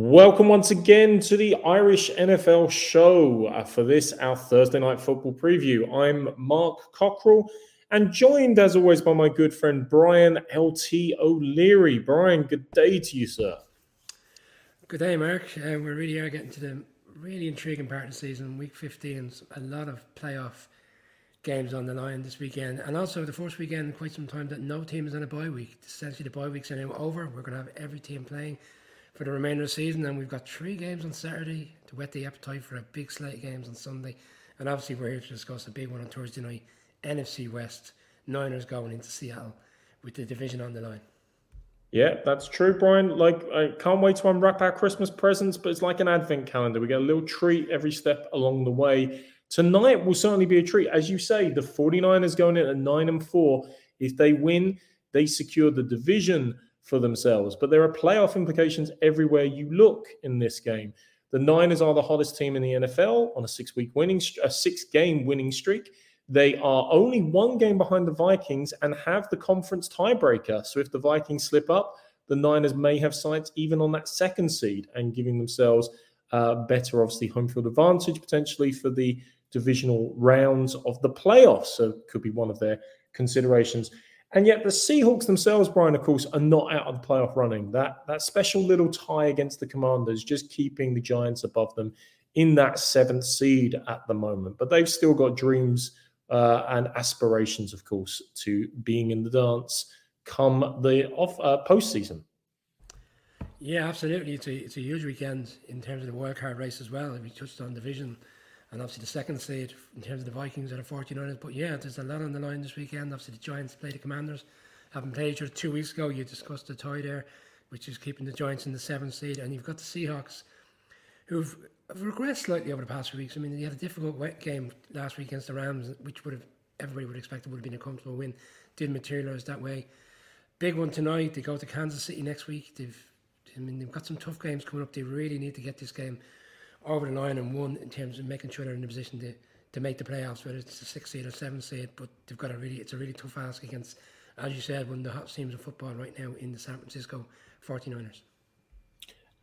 Welcome once again to the Irish NFL show uh, for this, our Thursday night football preview. I'm Mark Cockrell and joined as always by my good friend Brian LT O'Leary. Brian, good day to you, sir. Good day, Mark. Uh, we really are getting to the really intriguing part of the season. Week 15, a lot of playoff games on the line this weekend. And also the first weekend quite some time that no team is on a bye week. Essentially, the bye weeks are now over. We're going to have every team playing for the remainder of the season. And we've got three games on Saturday to whet the appetite for a big slate of games on Sunday. And obviously, we're here to discuss a big one on Thursday night NFC West. Niners going into Seattle with the division on the line. Yeah, that's true, Brian. Like, I can't wait to unwrap our Christmas presents, but it's like an advent calendar. We get a little treat every step along the way. Tonight will certainly be a treat. As you say, the 49ers going in at 9 and 4. If they win, they secure the division for themselves. But there are playoff implications everywhere you look in this game. The Niners are the hottest team in the NFL on a six-week winning, a six-game winning streak. They are only one game behind the Vikings and have the conference tiebreaker. So if the Vikings slip up, the Niners may have sights even on that second seed and giving themselves uh, better, obviously, home field advantage potentially for the divisional rounds of the playoffs. So could be one of their considerations. And yet the Seahawks themselves, Brian, of course, are not out of the playoff running. That that special little tie against the Commanders, just keeping the Giants above them in that seventh seed at the moment. But they've still got dreams uh, and aspirations, of course, to being in the dance come the off uh, postseason. Yeah, absolutely. It's a it's a huge weekend in terms of the wildcard race as well. We touched on division and obviously the second seed in terms of the Vikings are the 49ers. But yeah, there's a lot on the line this weekend. Obviously, the Giants play the Commanders. Having played each other two weeks ago, you discussed the tie there, which is keeping the Giants in the seventh seed. And you've got the Seahawks, who've regressed slightly over the past few weeks. I mean, they had a difficult game last week against the Rams, which would have everybody would expect it would have been a comfortable win. Didn't materialise that way. Big one tonight. They go to Kansas City next week. They've, I mean, they've got some tough games coming up. They really need to get this game over the line and one in terms of making sure they're in a position to, to make the playoffs, whether it's a six seed or seven seed. But they've got a really it's a really tough ask against, as you said, one of the hot teams in football right now in the San Francisco 49ers.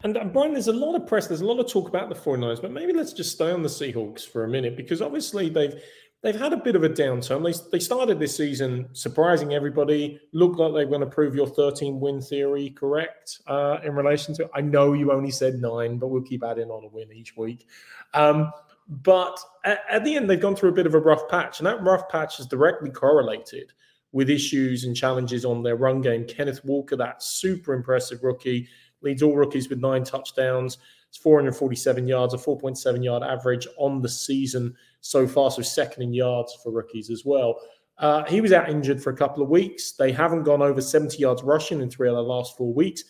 And uh, Brian, there's a lot of press, there's a lot of talk about the 49ers, but maybe let's just stay on the Seahawks for a minute because obviously they've they've had a bit of a downturn. They, they started this season surprising everybody. Looked like they're going to prove your 13 win theory correct uh, in relation to. I know you only said nine, but we'll keep adding on a win each week. Um, but at, at, the end, they've gone through a bit of a rough patch, and that rough patch is directly correlated with issues and challenges on their run game. Kenneth Walker, that super impressive rookie, leads all rookies with nine touchdowns. It's 447 yards, a 4.7 yard average on the season so far, so second in yards for rookies as well. Uh, he was out injured for a couple of weeks. They haven't gone over 70 yards rushing in three of the last four weeks,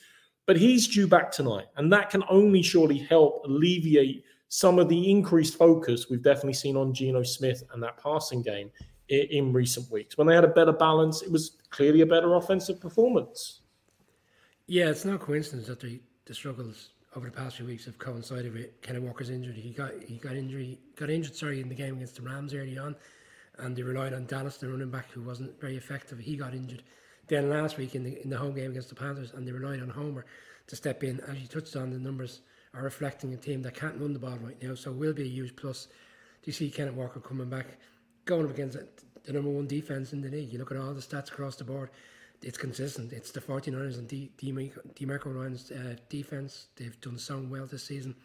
but he's due back tonight. And that can only surely help alleviate some of the increased focus we've definitely seen on Geno Smith and that passing game in, in recent weeks. When they had a better balance, it was clearly a better offensive performance. Yeah, it's no coincidence that the, the struggles over the past few weeks have coincided with Kenneth Walker's injury. He got he got injury got injured sorry in the game against the Rams early on, and they relied on Dallas, the running back, who wasn't very effective. He got injured. Then last week in the in the home game against the Panthers, and they relied on Homer to step in. As you touched on, the numbers are reflecting a team that can't run the ball right now, so will be a huge plus. Do you see Kenneth Walker coming back, going up against the number one defense in the league? You look at all the stats across the board it's consistent. It's the 49ers and DeMeco Ryans' uh, defense. They've done so well this season,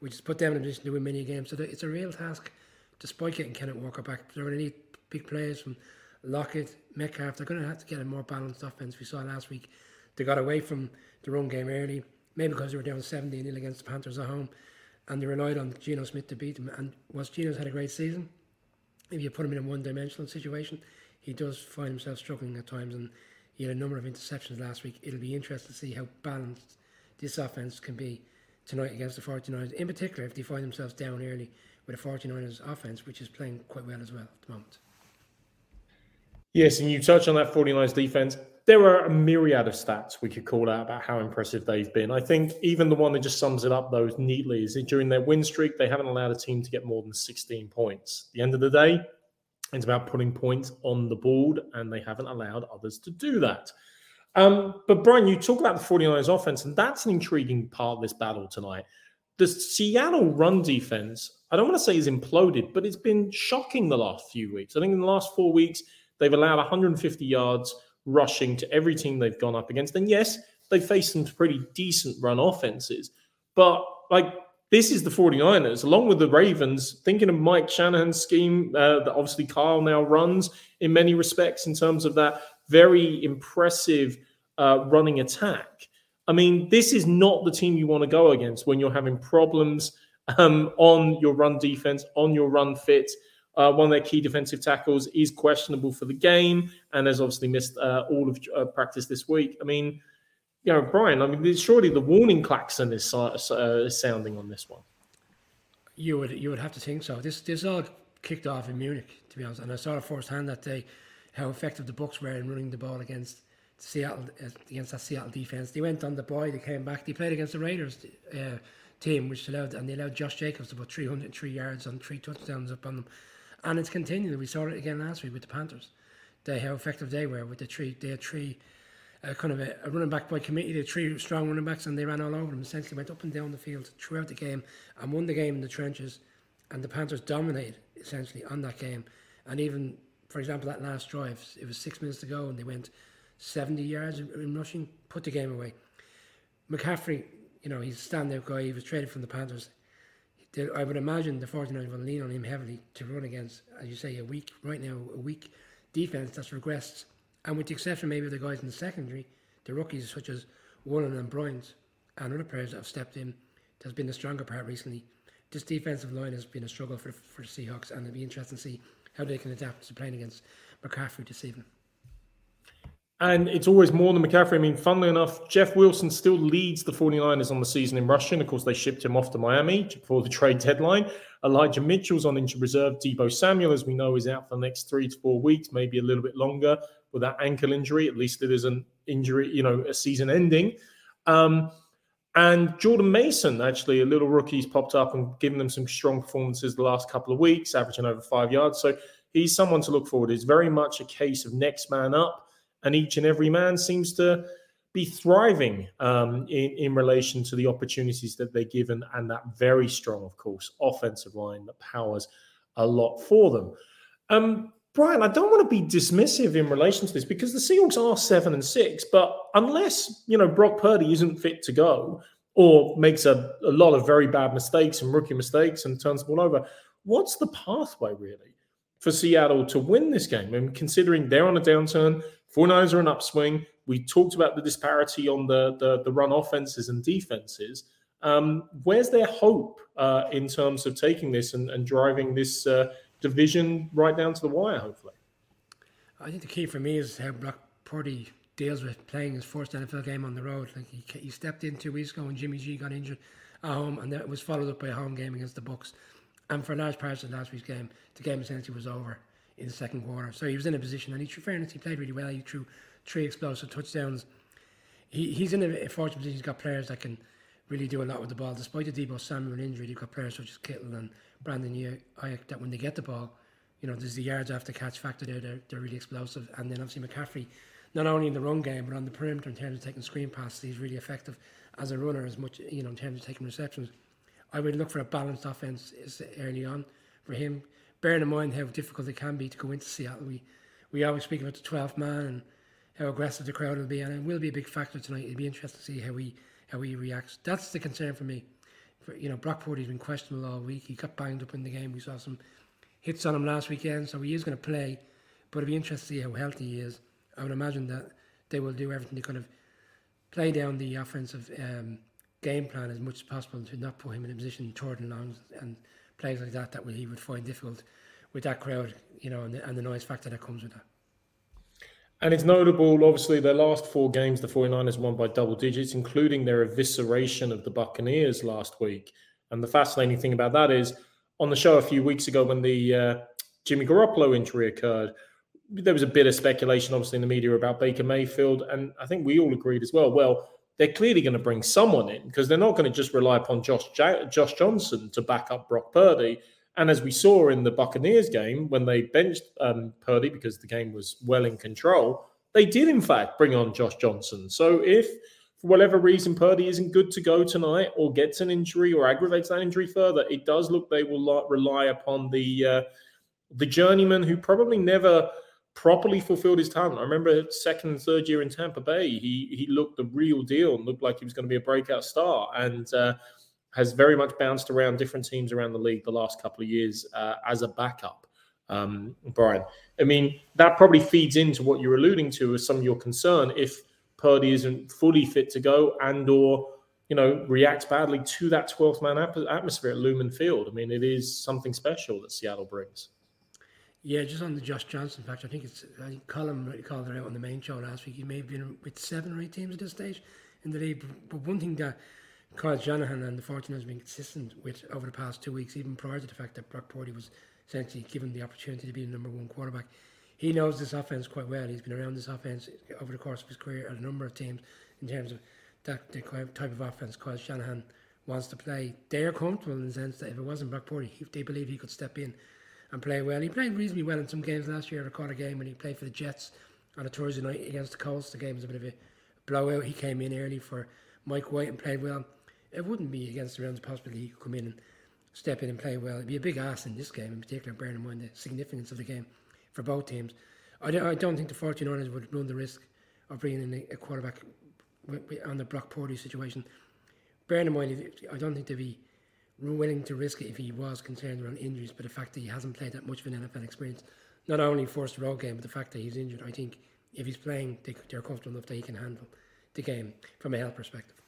which has put them in a position to win many games. So it's a real task, despite getting Kenneth Walker back. They're going to need big players from Lockett, Metcalf. They're going to have to get a more balanced offense. We saw last week they got away from the run game early, maybe because they were down 17 0 against the Panthers at home, and they relied on Geno Smith to beat them. And whilst Geno's had a great season, if you put him in a one dimensional situation, he does find himself struggling at times. And he had a number of interceptions last week. It'll be interesting to see how balanced this offense can be tonight against the 49ers, in particular if they find themselves down early with the 49ers offense, which is playing quite well as well at the moment. Yes, and you touch on that 49ers defense. There are a myriad of stats we could call out about how impressive they've been. I think even the one that just sums it up, though, neatly is that during their win streak, they haven't allowed a team to get more than 16 points. At the end of the day, it's about putting points on the board, and they haven't allowed others to do that. Um, but Brian, you talk about the 49ers offense, and that's an intriguing part of this battle tonight. The Seattle run defense, I don't want to say is imploded, but it's been shocking the last few weeks. I think in the last four weeks, they've allowed 150 yards rushing to every team they've gone up against. And yes, they've faced some pretty decent run offenses. But like this is the 49ers, along with the Ravens, thinking of Mike Shanahan's scheme uh, that obviously Kyle now runs in many respects in terms of that very impressive uh, running attack. I mean, this is not the team you want to go against when you're having problems um, on your run defense, on your run fit. Uh, one of their key defensive tackles is questionable for the game and has obviously missed uh, all of uh, practice this week. I mean, you know, Brian, I mean, surely the warning klaxon is, uh, sounding on this one. You would you would have to think so. This this all kicked off in Munich, to be honest, and I saw it firsthand that day how effective the Bucks were in running the ball against Seattle uh, against that Seattle defense. They went on the boy, they came back, they played against the Raiders uh, team, which allowed and they allowed Josh Jacobs put 303 yards and three touchdowns up on them, and it's continuing. We saw it again last week with the Panthers. They how effective they were with the three. They had three kind of a, a, running back by committee. They three strong running backs and they ran all over them. Essentially, went up and down the field throughout the game and won the game in the trenches. And the Panthers dominated essentially on that game. And even, for example, that last drive, it was six minutes to go and they went 70 yards in rushing, put the game away. McCaffrey, you know, he's a standout guy. He was traded from the Panthers. I would imagine the 49ers will lean on him heavily to run against, as you say, a weak, right now, a weak defense that's regressed and with the exception maybe of the guys in the secondary, the rookies such as Woolen and Bryant and other players that have stepped in, there's been the stronger part recently. This defensive line has been a struggle for, for the Seahawks, and it'll be interesting to see how they can adapt to playing against McCaffrey this evening. And it's always more than McCaffrey. I mean, funnily enough, Jeff Wilson still leads the 49ers on the season in rushing. Of course, they shipped him off to Miami before the trade deadline. Elijah Mitchell's on injured reserve. Deebo Samuel, as we know, is out for the next three to four weeks, maybe a little bit longer with that ankle injury. At least it is an injury, you know, a season ending. Um, and Jordan Mason, actually, a little rookie's popped up and given them some strong performances the last couple of weeks, averaging over five yards. So he's someone to look forward. To. It's very much a case of next man up and each and every man seems to be thriving um, in, in relation to the opportunities that they're given and that very strong, of course, offensive line that powers a lot for them. Um, Brian, I don't want to be dismissive in relation to this because the Seahawks are seven and six, but unless you know Brock Purdy isn't fit to go or makes a, a lot of very bad mistakes and rookie mistakes and turns the ball over, what's the pathway really for Seattle to win this game? And considering they're on a downturn, 49ers are an upswing. We talked about the disparity on the, the, the run offenses and defenses. Um, where's their hope uh, in terms of taking this and, and driving this uh, division right down to the wire, hopefully? I think the key for me is how Brock Purdy deals with playing his first NFL game on the road. Like he, he stepped in two weeks ago when Jimmy G got injured at home, and that was followed up by a home game against the Bucks. And for large parts of last week's game, the game essentially was over in the second quarter. So he was in a position, and he, through fairness, he played really well. He threw three explosive touchdowns. He, he's in a fortunate position. He's got players that can really do a lot with the ball. Despite the Deebo Samuel injury, they've got players such as Kittle and Brandon Aiyuk that when they get the ball, you know, there's the yards after catch factor there. They're, they're really explosive. And then obviously McCaffrey, not only in the run game, but on the perimeter in terms of taking screen passes, he's really effective as a runner, as much, you know, in terms of taking receptions. I would look for a balanced offense early on for him bearing in mind how difficult it can be to go into Seattle, we, we always speak about the 12th man and how aggressive the crowd will be, and it will be a big factor tonight. It'll be interesting to see how he how he reacts. That's the concern for me. For, you know, Brock Purdy's been questionable all week. He got banged up in the game. We saw some hits on him last weekend, so he is going to play. But it'll be interesting to see how healthy he is. I would imagine that they will do everything to kind of play down the offensive um, game plan as much as possible to not put him in a position third and long and plays like that that he would find difficult with that crowd, you know, and the, and the noise factor that comes with that. And it's notable, obviously, their last four games, the 49ers won by double digits, including their evisceration of the Buccaneers last week. And the fascinating thing about that is on the show a few weeks ago when the uh, Jimmy Garoppolo injury occurred, there was a bit of speculation, obviously, in the media about Baker Mayfield. And I think we all agreed as well. Well, they're clearly going to bring someone in because they're not going to just rely upon Josh Josh Johnson to back up Brock Purdy. And as we saw in the Buccaneers game when they benched um, Purdy because the game was well in control, they did in fact bring on Josh Johnson. So if for whatever reason Purdy isn't good to go tonight or gets an injury or aggravates that injury further, it does look they will rely upon the uh, the journeyman who probably never properly fulfilled his talent. I remember second and third year in Tampa Bay, he he looked the real deal and looked like he was going to be a breakout star, and uh, has very much bounced around different teams around the league the last couple of years uh, as a backup. Um, Brian, I mean that probably feeds into what you're alluding to as some of your concern if Purdy isn't fully fit to go and or you know reacts badly to that 12th man atmosphere at Lumen Field. I mean, it is something special that Seattle brings. Yeah, just on the Josh Johnson factor, I think it's I think Colin called it out on the main show last week. He may have been with seven or eight teams at this stage in the league. But one thing that Kyle Shanahan and the Fortune has been consistent with over the past two weeks, even prior to the fact that Brock Purdy was essentially given the opportunity to be the number one quarterback. He knows this offense quite well. He's been around this offense over the course of his career at a number of teams in terms of that the type of offense Kyle Shanahan wants to play. They are comfortable in the sense that if it wasn't Brock Purdy, they believe he could step in and play well. He played reasonably well in some games last year. I recall a game when he played for the Jets on a Thursday night against the Colts. The game was a bit of a blowout. He came in early for Mike White and played well. It wouldn't be against the Rams possibility he could come in and step in and play well. It'd be a big ask in this game, in particular, bearing in mind the significance of the game for both teams. I don't, I don't think the 49ers would run the risk of bringing in a, quarterback on the Brock Purdy situation. Bearing in mind, I don't think they'd be willing to risk it if he was concerned around injuries, but the fact that he hasn't played that much of an NFL experience, not only first road game, but the fact that he's injured, I think if he's playing, they, they're comfortable enough that he can handle the game from a health perspective.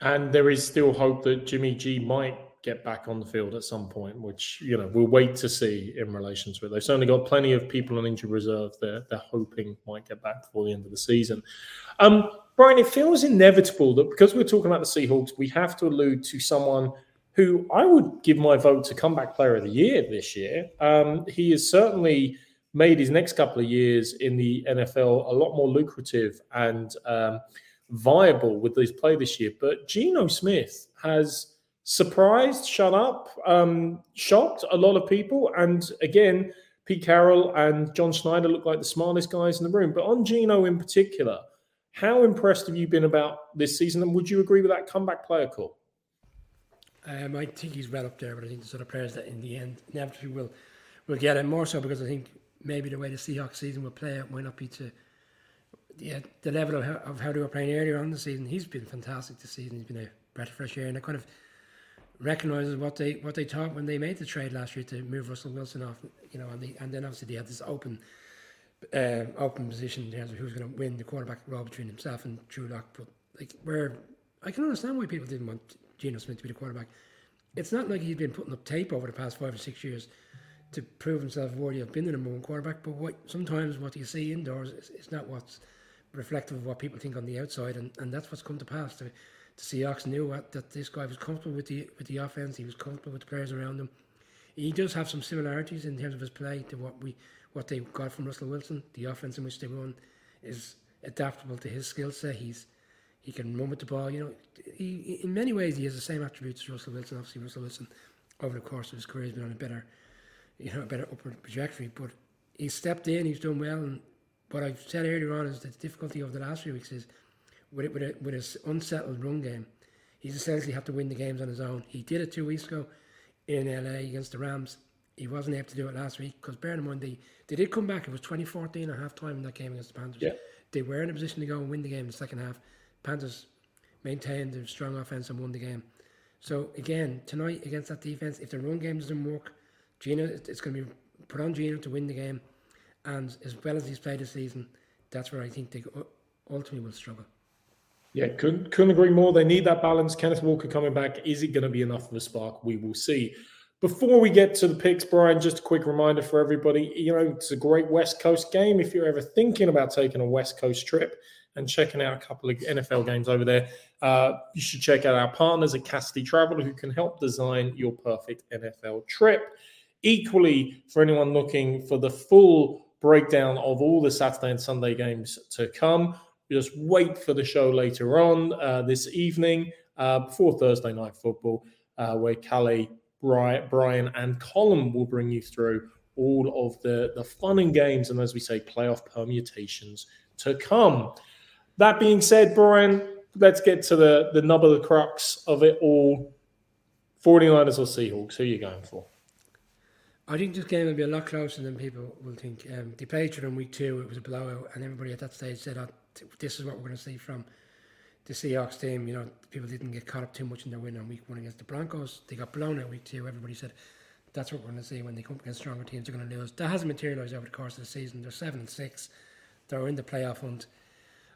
And there is still hope that Jimmy G might get back on the field at some point, which you know we'll wait to see in relation to it. They've certainly got plenty of people on injury reserve. They're they're hoping might get back before the end of the season. Um, Brian, it feels inevitable that because we're talking about the Seahawks, we have to allude to someone who I would give my vote to comeback player of the year this year. Um, he has certainly made his next couple of years in the NFL a lot more lucrative and um, viable with his play this year. But Geno Smith has surprised, shut up, um, shocked a lot of people. And again, Pete Carroll and John Schneider look like the smartest guys in the room. But on Geno in particular, how impressed have you been about this season? And would you agree with that comeback player call? Um, I think he's well up there, but I think the sort of players that in the end inevitably will will get it more so because I think maybe the way the Seahawks season will play out might not be to the, the level of how, of how they were playing earlier on the season. He's been fantastic this season. He's been a breath of fresh air, and I kind of recognises what they what they thought when they made the trade last year to move Russell Wilson off. You know, and, and then obviously they had this open uh, open position in terms of who's going to win the quarterback role between himself and Drew Lock. But like, where I can understand why people didn't want Geno Smith to be the quarterback. It's not like he's been putting up tape over the past five or six years to prove himself worthy of being the number one quarterback. But what sometimes what you see indoors is, is not what's reflective of what people think on the outside, and, and that's what's come to pass. The, the Seahawks knew what, that this guy was comfortable with the with the offense. He was comfortable with the players around him. He does have some similarities in terms of his play to what we what they got from Russell Wilson, the offense in which they run, is adaptable to his skill set. He's he can run with the ball. You know, he, in many ways he has the same attributes as Russell Wilson. Obviously, Russell Wilson over the course of his career has been on a better, you know, a better upward trajectory. But he's stepped in, he's done well. And what I've said earlier on is that the difficulty of the last few weeks is with it, with a, with his unsettled run game. He's essentially had to win the games on his own. He did it two weeks ago in LA against the Rams he wasn't able to do it last week because bear in mind they, they did come back. It was 2014 at half time in that game against the Panthers. Yeah. They were in a position to go and win the game in the second half. Panthers maintained their strong offense and won the game. So again, tonight against that defense, if the run game doesn't work, Geno it's going to be put on Geno to win the game. And as well as he's played this season, that's where I think they ultimately will struggle. Yeah, couldn't, couldn't agree more. They need that balance. Kenneth Walker coming back. Is it going to be enough of a spark? We will see. Before we get to the picks, Brian, just a quick reminder for everybody. You know, it's a great West Coast game. If you're ever thinking about taking a West Coast trip and checking out a couple of NFL games over there, uh, you should check out our partners at Cassidy Travel who can help design your perfect NFL trip. Equally, for anyone looking for the full breakdown of all the Saturday and Sunday games to come, just wait for the show later on uh, this evening uh, before Thursday night football, uh, where Calais Brian, and Colin will bring you through all of the, the fun and games and, as we say, playoff permutations to come. That being said, Brian, let's get to the, the nub of the crux of it all. 49ers or Seahawks? Who are you going for? I think this game will be a lot closer than people will think. Um, they played in week two. It was a blowout, and everybody at that stage said, oh, "This is what we're going to see from the Seahawks team." You know, people didn't get caught up too much in their win on week one against the Broncos. They got blown out week two. Everybody said, "That's what we're going to see when they come against stronger teams. They're going to lose." That hasn't materialised over the course of the season. They're seven and six. They're in the playoff hunt.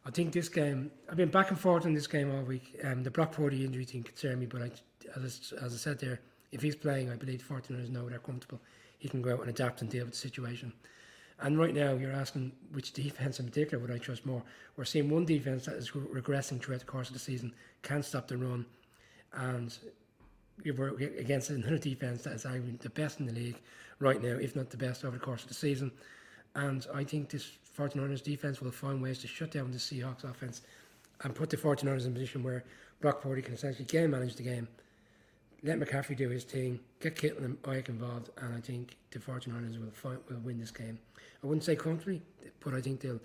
I think this game. I've been back and forth in this game all week. Um, the Brock Purdy injury thing concerned me, but I, as, as I said there, if he's playing, I believe 49ers know they're comfortable he can go out and adapt and deal with the situation. And right now, you're asking which defense in particular would I trust more? We're seeing one defense that is regressing throughout the course of the season, can't stop the run, and you're against another defense that is arguably the best in the league right now, if not the best over the course of the season. And I think this 49ers defense will find ways to shut down the Seahawks offense and put the 49ers in a position where Brock Purdy can essentially game manage the game let McCaffrey do his thing, get Kittle and Aiyuk involved, and I think the 49ers will will win this game. I wouldn't say comfortably, but I think they'll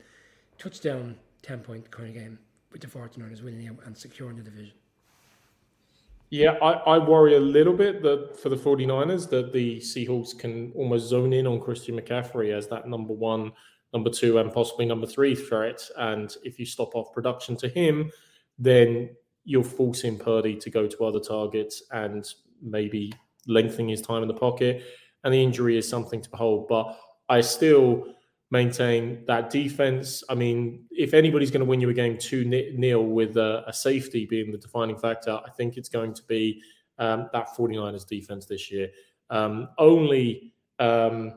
touchdown 10 point kind of game with the 49ers winning and securing the division. Yeah, I, I worry a little bit that for the 49ers that the Seahawks can almost zone in on Christian McCaffrey as that number one, number two, and possibly number three threat. And if you stop off production to him, then you're forcing Purdy to go to other targets and maybe lengthening his time in the pocket. And the injury is something to behold. But I still maintain that defense. I mean, if anybody's going to win you a game 2 nil with a, a, safety being the defining factor, I think it's going to be um, that 49ers defense this year. Um, only. Um,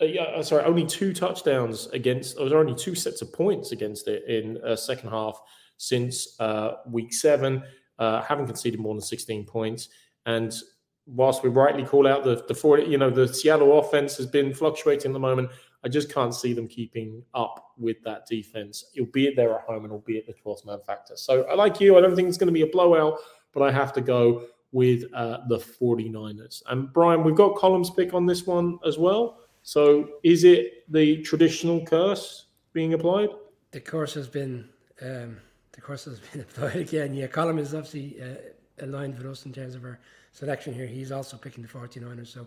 uh, uh, sorry, only two touchdowns against, or only two sets of points against it in a second half since uh, week seven, uh, haven't conceded more than 16 points. And whilst we rightly call out the the four, you know, the Seattle offense has been fluctuating at the moment. I just can't see them keeping up with that defense, albeit they're at home and albeit the 12th man factor. So I like you. I don't think it's going to be a blowout, but I have to go with uh, the 49ers. And Brian, we've got Colum's pick on this one as well. So is it the traditional curse being applied? The curse has been um, the course has been applied again. Yeah, Colin is obviously uh, aligned with us in terms of our selection here. He's also picking the 49ers. So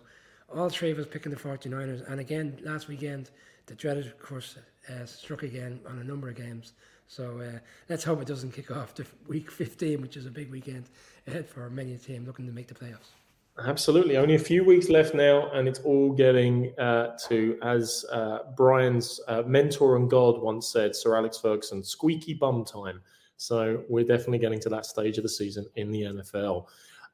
all three of us picking the 49ers. And again, last weekend, the dreaded course uh, struck again on a number of games. So uh, let's hope it doesn't kick off to week 15, which is a big weekend ahead for many a team looking to make the playoffs. Absolutely. Only a few weeks left now, and it's all getting uh, to, as uh, Brian's uh, mentor and God once said, Sir Alex Ferguson, squeaky bum time. So we're definitely getting to that stage of the season in the NFL.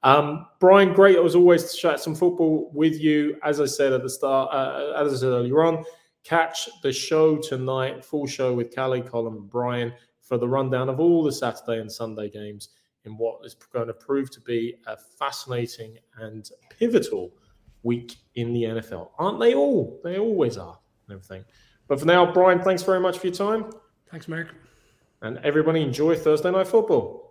Um, Brian, great as always to chat some football with you. As I said at the start, uh, as I said earlier on, catch the show tonight, full show with Callie, Colin, and Brian for the rundown of all the Saturday and Sunday games in what is going to prove to be a fascinating and pivotal week in the NFL. Aren't they all? They always are and everything. But for now, Brian, thanks very much for your time. Thanks, Mark and everybody enjoy Thursday Night Football.